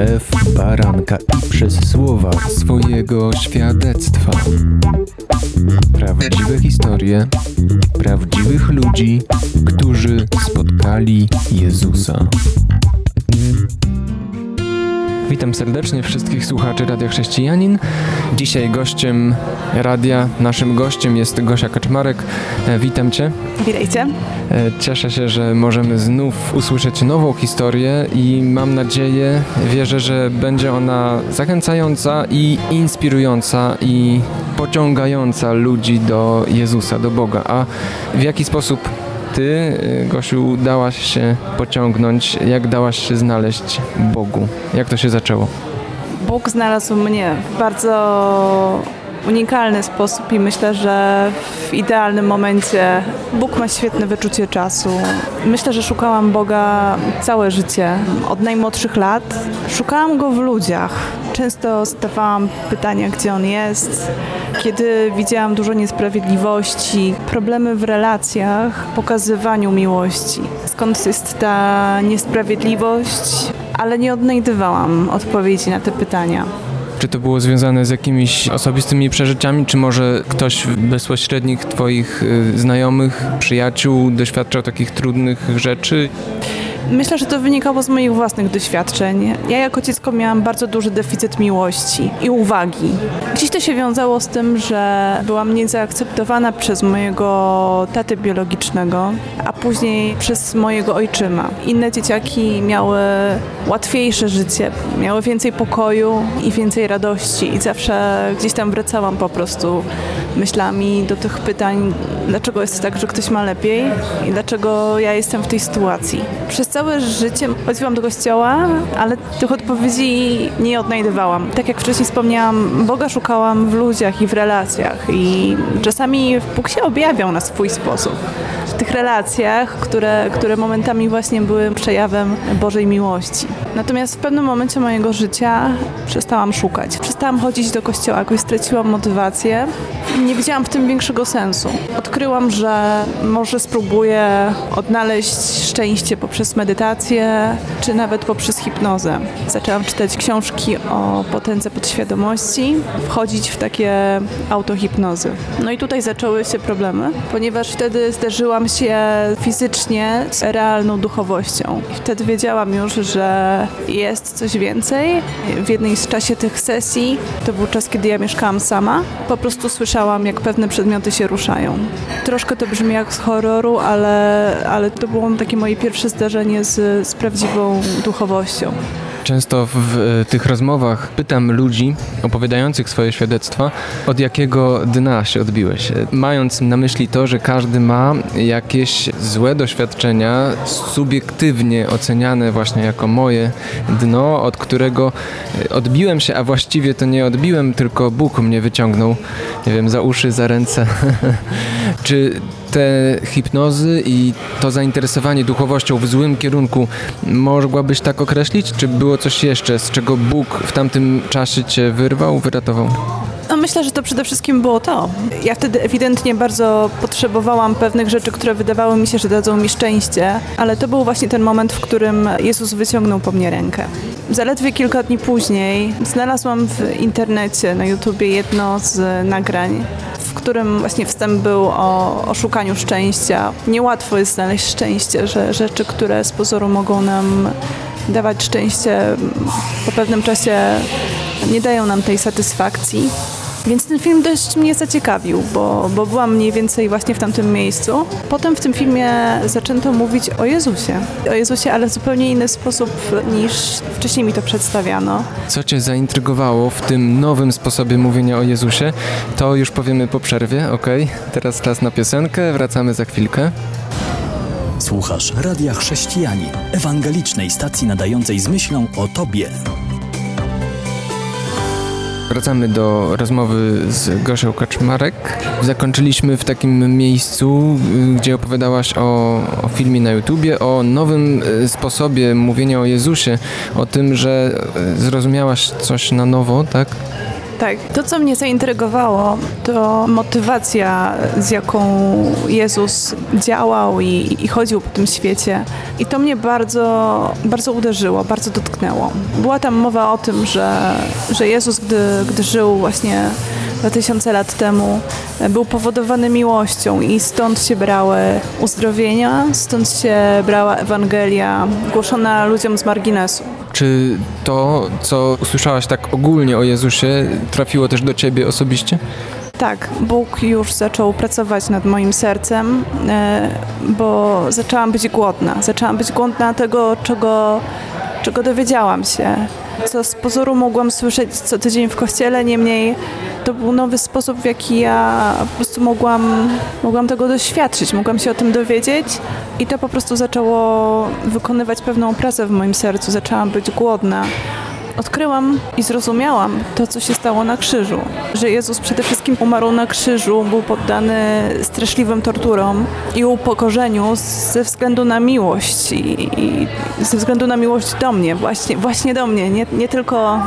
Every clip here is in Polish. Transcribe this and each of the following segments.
krew baranka i przez słowa swojego świadectwa. Prawdziwe historie prawdziwych ludzi, którzy spotkali Jezusa. Witam serdecznie wszystkich słuchaczy Radia Chrześcijanin. Dzisiaj gościem radia, naszym gościem jest Gosia Kaczmarek. E, witam Cię. Witajcie. E, cieszę się, że możemy znów usłyszeć nową historię i mam nadzieję, wierzę, że będzie ona zachęcająca i inspirująca i pociągająca ludzi do Jezusa, do Boga. A w jaki sposób ty, y, Gosiu, dałaś się pociągnąć, jak dałaś się znaleźć Bogu? Jak to się zaczęło? Bóg znalazł mnie w bardzo unikalny sposób i myślę, że w idealnym momencie Bóg ma świetne wyczucie czasu. Myślę, że szukałam Boga całe życie, od najmłodszych lat. Szukałam Go w ludziach. Często zadawałam pytania, gdzie On jest. Kiedy widziałam dużo niesprawiedliwości, problemy w relacjach, pokazywaniu miłości. Skąd jest ta niesprawiedliwość? Ale nie odnajdywałam odpowiedzi na te pytania. Czy to było związane z jakimiś osobistymi przeżyciami, czy może ktoś bezpośrednich Twoich y, znajomych, przyjaciół doświadczał takich trudnych rzeczy? Myślę, że to wynikało z moich własnych doświadczeń. Ja jako dziecko miałam bardzo duży deficyt miłości i uwagi. Gdzieś to się wiązało z tym, że byłam niezaakceptowana przez mojego tatę biologicznego, a później przez mojego ojczyma. Inne dzieciaki miały łatwiejsze życie, miały więcej pokoju i więcej radości i zawsze gdzieś tam wracałam po prostu myślami do tych pytań, dlaczego jest tak, że ktoś ma lepiej i dlaczego ja jestem w tej sytuacji. Przez całe życie chodziłam do kościoła, ale tych odpowiedzi nie odnajdywałam. Tak jak wcześniej wspomniałam, Boga szukałam w ludziach i w relacjach i czasami Bóg się objawiał na swój sposób. W tych relacjach, które, które momentami właśnie były przejawem Bożej miłości. Natomiast w pewnym momencie mojego życia przestałam szukać. Przestałam chodzić do kościoła, jakoś straciłam motywację. Nie widziałam w tym większego sensu. Odkryłam, że może spróbuję odnaleźć szczęście poprzez medytację, czy nawet poprzez hipnozę. Zaczęłam czytać książki o potędze podświadomości, wchodzić w takie autohipnozy. No i tutaj zaczęły się problemy, ponieważ wtedy zderzyłam się fizycznie z realną duchowością. Wtedy wiedziałam już, że jest coś więcej. W jednej z czasie tych sesji, to był czas, kiedy ja mieszkałam sama, po prostu słyszałam, jak pewne przedmioty się ruszają. Troszkę to brzmi jak z horroru, ale, ale to było takie moje pierwsze zdarzenie z, z prawdziwą duchowością. Często w tych rozmowach pytam ludzi opowiadających swoje świadectwa, od jakiego dna się odbiłeś. Mając na myśli to, że każdy ma jakieś złe doświadczenia, subiektywnie oceniane właśnie jako moje dno, od którego odbiłem się, a właściwie to nie odbiłem, tylko Bóg mnie wyciągnął, nie wiem, za uszy, za ręce. Czy te hipnozy i to zainteresowanie duchowością w złym kierunku mogłabyś tak określić? Czy było coś jeszcze, z czego Bóg w tamtym czasie cię wyrwał, wyratował? No myślę, że to przede wszystkim było to. Ja wtedy ewidentnie bardzo potrzebowałam pewnych rzeczy, które wydawały mi się, że dadzą mi szczęście, ale to był właśnie ten moment, w którym Jezus wyciągnął po mnie rękę. Zaledwie kilka dni później znalazłam w internecie, na YouTubie jedno z nagrań, którym właśnie wstęp był o, o szukaniu szczęścia. Niełatwo jest znaleźć szczęście, że rzeczy, które z pozoru mogą nam dawać szczęście, po pewnym czasie nie dają nam tej satysfakcji. Więc ten film dość mnie zaciekawił, bo, bo byłam mniej więcej właśnie w tamtym miejscu. Potem w tym filmie zaczęto mówić o Jezusie. O Jezusie, ale w zupełnie inny sposób niż wcześniej mi to przedstawiano. Co Cię zaintrygowało w tym nowym sposobie mówienia o Jezusie? To już powiemy po przerwie, ok? Teraz czas na piosenkę, wracamy za chwilkę. Słuchasz Radia Chrześcijani, ewangelicznej stacji nadającej z myślą o Tobie. Wracamy do rozmowy z Gosią Kaczmarek. Zakończyliśmy w takim miejscu, y, gdzie opowiadałaś o, o, filmie na YouTubie, o nowym y, sposobie mówienia o Jezusie, o tym, że y, zrozumiałaś coś na nowo, tak? Tak, to co mnie zaintrygowało, to motywacja, z jaką Jezus działał i, i chodził po tym świecie. I to mnie bardzo, bardzo uderzyło, bardzo dotknęło. Była tam mowa o tym, że, że Jezus, gdy, gdy żył właśnie dwa tysiące lat temu, był powodowany miłością i stąd się brały uzdrowienia, stąd się brała Ewangelia głoszona ludziom z marginesu. Czy to, co usłyszałaś tak ogólnie o Jezusie, trafiło też do ciebie osobiście? Tak, Bóg już zaczął pracować nad moim sercem, e, bo zaczęłam być głodna. Zaczęłam być głodna tego, czego, czego dowiedziałam się, co z pozoru mogłam słyszeć co tydzień w kościele, niemniej to był nowy sposób, w jaki ja po prostu mogłam, mogłam tego doświadczyć, mogłam się o tym dowiedzieć i to po prostu zaczęło wykonywać pewną pracę w moim sercu. Zaczęłam być głodna odkryłam i zrozumiałam to, co się stało na krzyżu. Że Jezus przede wszystkim umarł na krzyżu, był poddany straszliwym torturom i upokorzeniu ze względu na miłość i, i ze względu na miłość do mnie, właśnie, właśnie do mnie, nie, nie tylko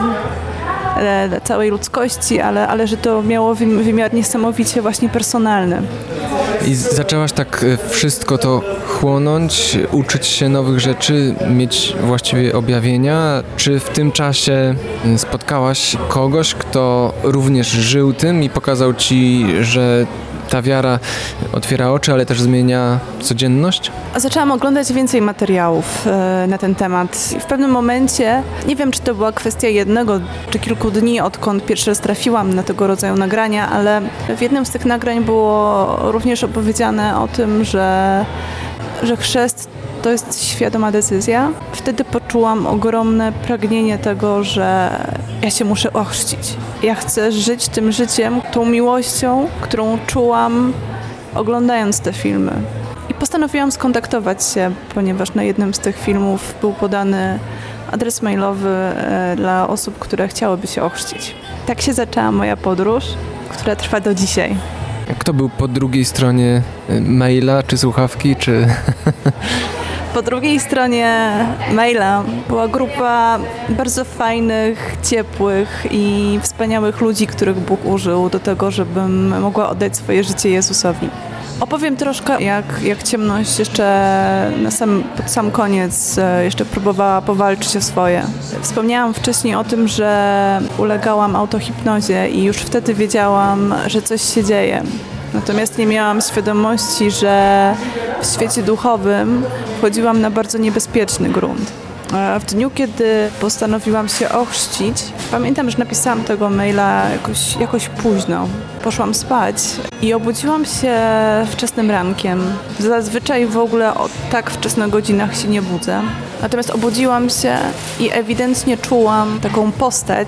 e, całej ludzkości, ale, ale że to miało wymiar niesamowicie właśnie personalny. I zaczęłaś tak e, wszystko to chłonąć, uczyć się nowych rzeczy, mieć właściwie objawienia? Czy w tym czasie spotkałaś kogoś, kto również żył tym i pokazał ci, że ta wiara otwiera oczy, ale też zmienia codzienność? Zaczęłam oglądać więcej materiałów e, na ten temat. W pewnym momencie, nie wiem czy to była kwestia jednego czy kilku dni, odkąd pierwszy raz trafiłam na tego rodzaju nagrania, ale w jednym z tych nagrań było również opowiedziane o tym, że, że chrzest to jest świadoma decyzja. Wtedy poczułam ogromne pragnienie tego, że ja się muszę ochrzcić. Ja chcę żyć tym życiem, tą miłością, którą czułam oglądając te filmy. I postanowiłam skontaktować się, ponieważ na jednym z tych filmów był podany adres mailowy e, dla osób, które chciałyby się ochrzcić. Tak się zaczęła moja podróż, która trwa do dzisiaj. Kto był po drugiej stronie e, maila, czy słuchawki, czy... Po drugiej stronie maila była grupa bardzo fajnych, ciepłych i wspaniałych ludzi, których Bóg użył do tego, żebym mogła oddać swoje życie Jezusowi. Opowiem troszkę, jak, jak ciemność jeszcze na sam, pod sam koniec e, jeszcze próbowała powalczyć o swoje. Wspomniałam wcześniej o tym, że ulegałam autohipnozie i już wtedy wiedziałam, że coś się dzieje. Natomiast nie miałam świadomości, że w świecie duchowym wchodziłam na bardzo niebezpieczny grunt. W dniu, kiedy postanowiłam się ochrzcić, pamiętam, że napisałam tego maila jakoś, jakoś późno. Poszłam spać i obudziłam się wczesnym rankiem. Zazwyczaj w ogóle o tak wczesnych godzinach się nie budzę. Natomiast obudziłam się i ewidentnie czułam taką postać.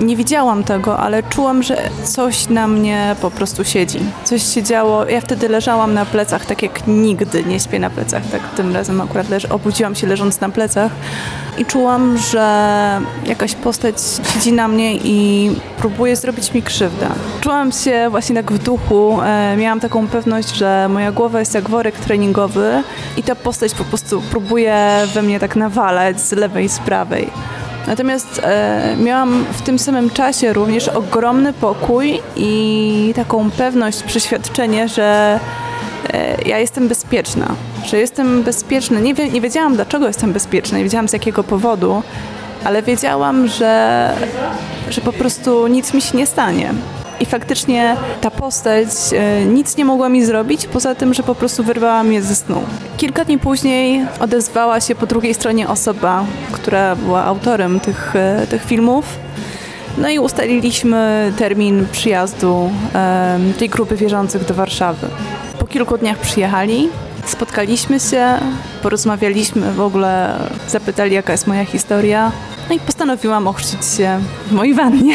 Nie widziałam tego, ale czułam, że coś na mnie po prostu siedzi. Coś się działo. Ja wtedy leżałam na plecach, tak jak nigdy nie śpię na plecach. Tak tym razem akurat leż obudziłam się leżąc na plecach i czułam, że jakaś postać siedzi na mnie i próbuje zrobić mi krzywdę. Czułam się właśnie tak w duchu, e, miałam taką pewność, że moja głowa jest jak worek treningowy i ta postać po prostu próbuje we mnie tak nawalać z lewej i z prawej. Natomiast e, miałam w tym samym czasie również ogromny pokój i taką pewność, przeświadczenie, że e, ja jestem bezpieczna, że jestem bezpieczna. Nie, nie wiedziałam, dlaczego jestem bezpieczna, nie wiedziałam z jakiego powodu, ale wiedziałam, że, że po prostu nic mi się nie stanie. I faktycznie ta postać e, nic nie mogła mi zrobić, poza tym, że po prostu wyrwała mnie ze snu. Kilka dni później odezwała się po drugiej stronie osoba, która była autorem tych, e, tych filmów. No i ustaliliśmy termin przyjazdu tej grupy wierzących do Warszawy. Po kilku dniach przyjechali, spotkaliśmy się, porozmawialiśmy w ogóle, zapytali jaka jest moja historia. No i postanowiłam ochrzcić się w mojej wannie.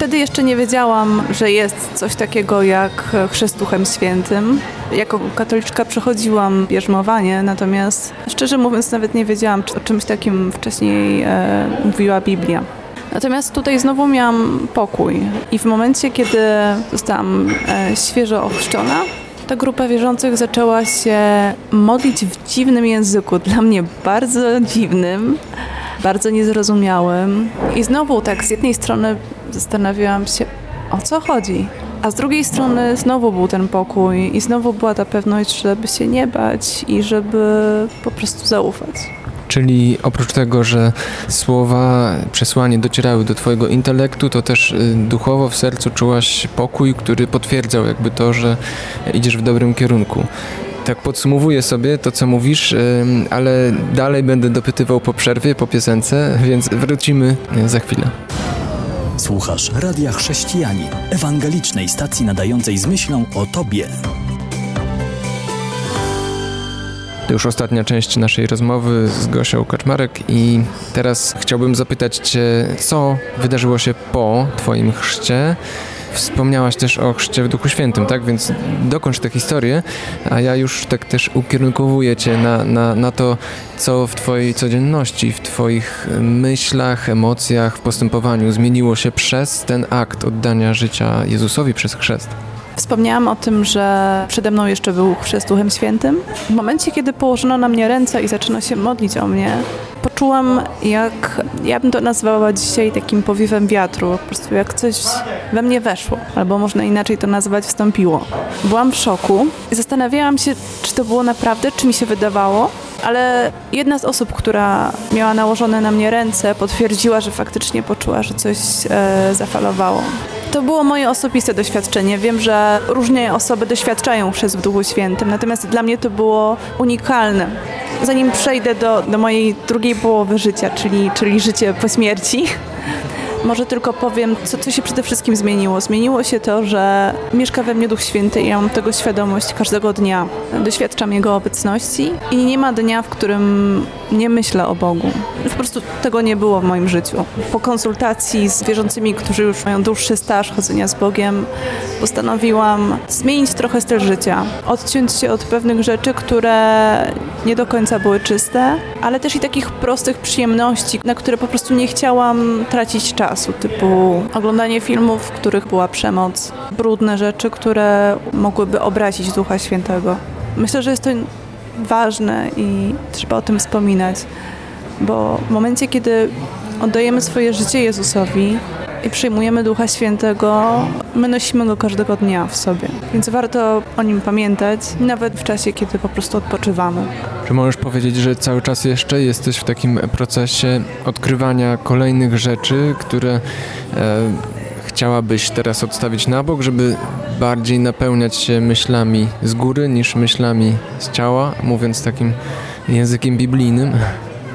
Wtedy jeszcze nie wiedziałam, że jest coś takiego jak chrzest Świętym. Jako katoliczka przechodziłam bierzmowanie, natomiast szczerze mówiąc nawet nie wiedziałam o czymś takim wcześniej e, mówiła Biblia. Natomiast tutaj znowu miałam pokój i w momencie, kiedy zostałam e, świeżo ochrzczona, ta grupa wierzących zaczęła się modlić w dziwnym języku, dla mnie bardzo dziwnym, bardzo niezrozumiałym. I znowu tak z jednej strony zastanawiałam się, o co chodzi. A z drugiej strony znowu był ten pokój i znowu była ta pewność, żeby się nie bać i żeby po prostu zaufać. Czyli oprócz tego, że słowa, przesłanie docierały do Twojego intelektu, to też y, duchowo w sercu czułaś pokój, który potwierdzał jakby to, że idziesz w dobrym kierunku. Tak podsumowuję sobie to, co mówisz, ale dalej będę dopytywał po przerwie, po piosence, więc wrócimy y, za chwilę. Słuchasz Radia Chrześcijani, ewangelicznej stacji nadającej z myślą o Tobie. To już ostatnia część naszej rozmowy z Gosią Kaczmarek i teraz chciałbym zapytać Cię, co wydarzyło się po Twoim chrzcie? Wspomniałaś też o chrzcie w Duchu Świętym, tak? Więc dokończ tę historię, a ja już tak też ukierunkowuję Cię na, na, na to, co w Twojej codzienności, w Twoich myślach, emocjach, w postępowaniu zmieniło się przez ten akt oddania życia Jezusowi przez chrzest. Wspomniałam o tym, że przede mną jeszcze był chrzest Duchem Świętym. W momencie, kiedy położono na mnie ręce i zaczyna się modlić o mnie, poczułam, jak ja bym to nazwała dzisiaj takim powiewem wiatru, po prostu jak coś we mnie weszło, albo można inaczej to nazwać, wstąpiło. Byłam w szoku i zastanawiałam się, czy to było naprawdę, czy mi się wydawało, ale jedna z osób, która miała nałożone na mnie ręce, potwierdziła, że faktycznie poczuła, że coś e, zafalowało. To było moje osobiste doświadczenie. Wiem, że różne osoby doświadczają chrzest w Duchu Świętym, natomiast dla mnie to było unikalne. Zanim przejdę do, do mojej drugiej połowy życia, czyli, czyli życie po śmierci, może tylko powiem, co, co się przede wszystkim zmieniło. Zmieniło się to, że mieszka we mnie Duch Święty i ja mam tego świadomość każdego dnia. Doświadczam Jego obecności i nie ma dnia, w którym nie myślę o Bogu. Po prostu tego nie było w moim życiu. Po konsultacji z wierzącymi, którzy już mają dłuższy staż chodzenia z Bogiem, postanowiłam zmienić trochę styl życia. Odciąć się od pewnych rzeczy, które nie do końca były czyste, ale też i takich prostych przyjemności, na które po prostu nie chciałam tracić czasu, typu oglądanie filmów, w których była przemoc, brudne rzeczy, które mogłyby obrazić Ducha Świętego. Myślę, że jest to ważne i trzeba o tym wspominać, bo w momencie, kiedy oddajemy swoje życie Jezusowi i przyjmujemy Ducha Świętego, my nosimy go każdego dnia w sobie. Więc warto o nim pamiętać, nawet w czasie, kiedy po prostu odpoczywamy. Czy możesz powiedzieć, że cały czas jeszcze jesteś w takim procesie odkrywania kolejnych rzeczy, które e, chciałabyś teraz odstawić na bok, żeby bardziej napełniać się myślami z góry niż myślami z ciała, mówiąc takim językiem biblijnym?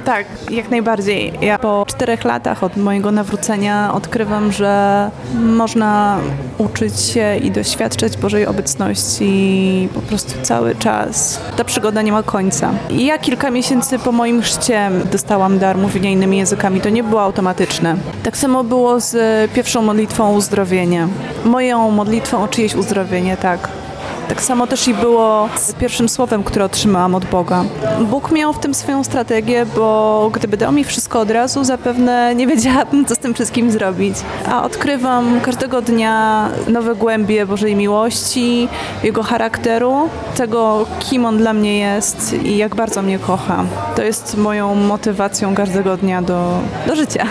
Tak, jak najbardziej. Ja po czterech latach od mojego nawrócenia odkrywam, że można uczyć się i doświadczać Bożej obecności po prostu cały czas. Ta przygoda nie ma końca. I ja kilka miesięcy po moim chrzcie dostałam dar mówienia innymi językami. To nie było automatyczne. Tak samo było z pierwszą modlitwą o uzdrowienie. Moją modlitwą o czyjeś uzdrowienie, tak. Tak samo też i było z pierwszym słowem, które otrzymałam od Boga. Bóg miał w tym swoją strategię, bo gdyby dał mi wszystko od razu, zapewne nie wiedziałabym, co z tym wszystkim zrobić. A odkrywam każdego dnia nowe głębie Bożej miłości, Jego charakteru, tego, kim On dla mnie jest i jak bardzo mnie kocha. To jest moją motywacją każdego dnia do, do życia.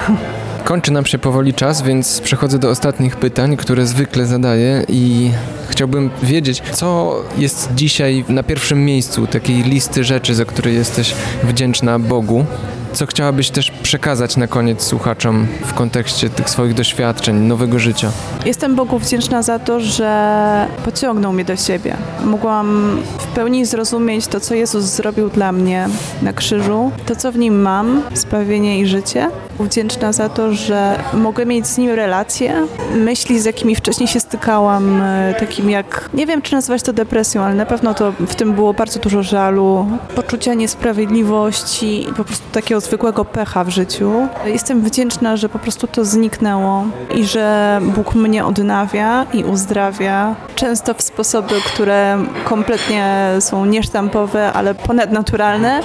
Kończy nam się powoli czas, więc przechodzę do ostatnich pytań, które zwykle zadaję i chciałbym wiedzieć, co jest dzisiaj na pierwszym miejscu takiej listy rzeczy, za które jesteś wdzięczna Bogu. Co chciałabyś też przekazać na koniec słuchaczom w kontekście tych swoich doświadczeń, nowego życia? Jestem Bogu wdzięczna za to, że pociągnął mnie do siebie. Mogłam w pełni zrozumieć to, co Jezus zrobił dla mnie na krzyżu, to, co w nim mam, sprawienie i życie. Wdzięczna za to, że mogę mieć z nim relacje, myśli, z jakimi wcześniej się stykałam, e, takim jak, nie wiem, czy nazywać to depresją, ale na pewno to w tym było bardzo dużo żalu, poczucia niesprawiedliwości po prostu takiego zwykłego pecha w życiu. Jestem wdzięczna, że po prostu to zniknęło i że Bóg mnie odnawia i uzdrawia. Często w sposoby, które kompletnie są niesztampowe, ale ponadnaturalne.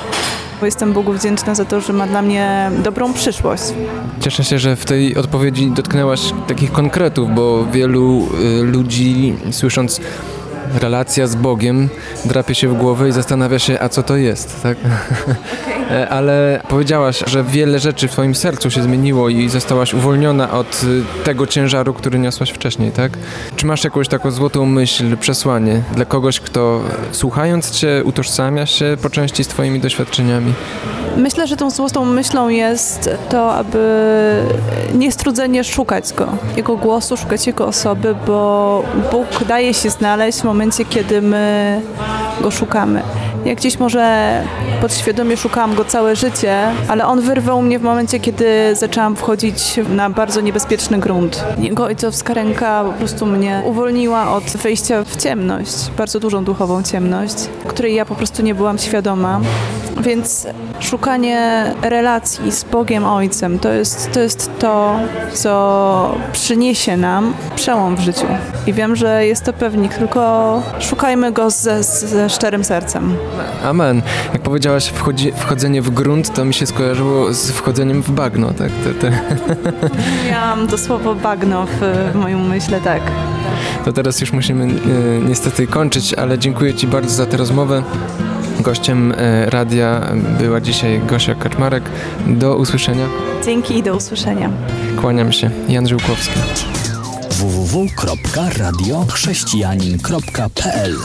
Jestem Bogu wdzięczna za to, że ma dla mnie dobrą przyszłość. Cieszę się, że w tej odpowiedzi dotknęłaś takich konkretów, bo wielu y, ludzi słysząc relacja z Bogiem drapie się w głowę i zastanawia się, a co to jest, tak? Okay. E, Ale powiedziałaś, że wiele rzeczy w twoim sercu się zmieniło i zostałaś uwolniona od y, tego ciężaru, który niosłaś wcześniej, tak? Czy masz jakąś taką złotą myśl, przesłanie dla kogoś, kto słuchając cię utożsamia się po części z twoimi doświadczeniami? Myślę, że tą złotą myślą jest to, aby niestrudzenie szukać go, jego głosu, szukać jego osoby, bo Bóg daje się znaleźć w momencie, kiedy my go szukamy. Ja gdzieś może podświadomie szukałam go całe życie, ale on wyrwał mnie w momencie, kiedy zaczęłam wchodzić na bardzo niebezpieczny grunt. Jego ojcowska ręka po prostu mnie uwolniła od wejścia w ciemność, bardzo dużą duchową ciemność, której ja po prostu nie byłam świadoma. Więc szukanie relacji z Bogiem Ojcem to jest, to jest to, co przyniesie nam przełom w życiu. I wiem, że jest to pewnik, tylko szukajmy go ze, ze szczerym sercem. Amen. Jak powiedziałaś wchodzi, wchodzenie w grunt, to mi się skojarzyło z wchodzeniem w bagno, tak? Te, te. Miałam to słowo bagno w, w moim myśle, tak. To teraz już musimy e, niestety kończyć, ale dziękuję Ci bardzo za tę rozmowę. Gościem e, radia była dzisiaj Gosia Kaczmarek. Do usłyszenia. Dzięki i do usłyszenia. Kłaniam się. Jan Żyłkowski. www.radiochrześcijanin.pl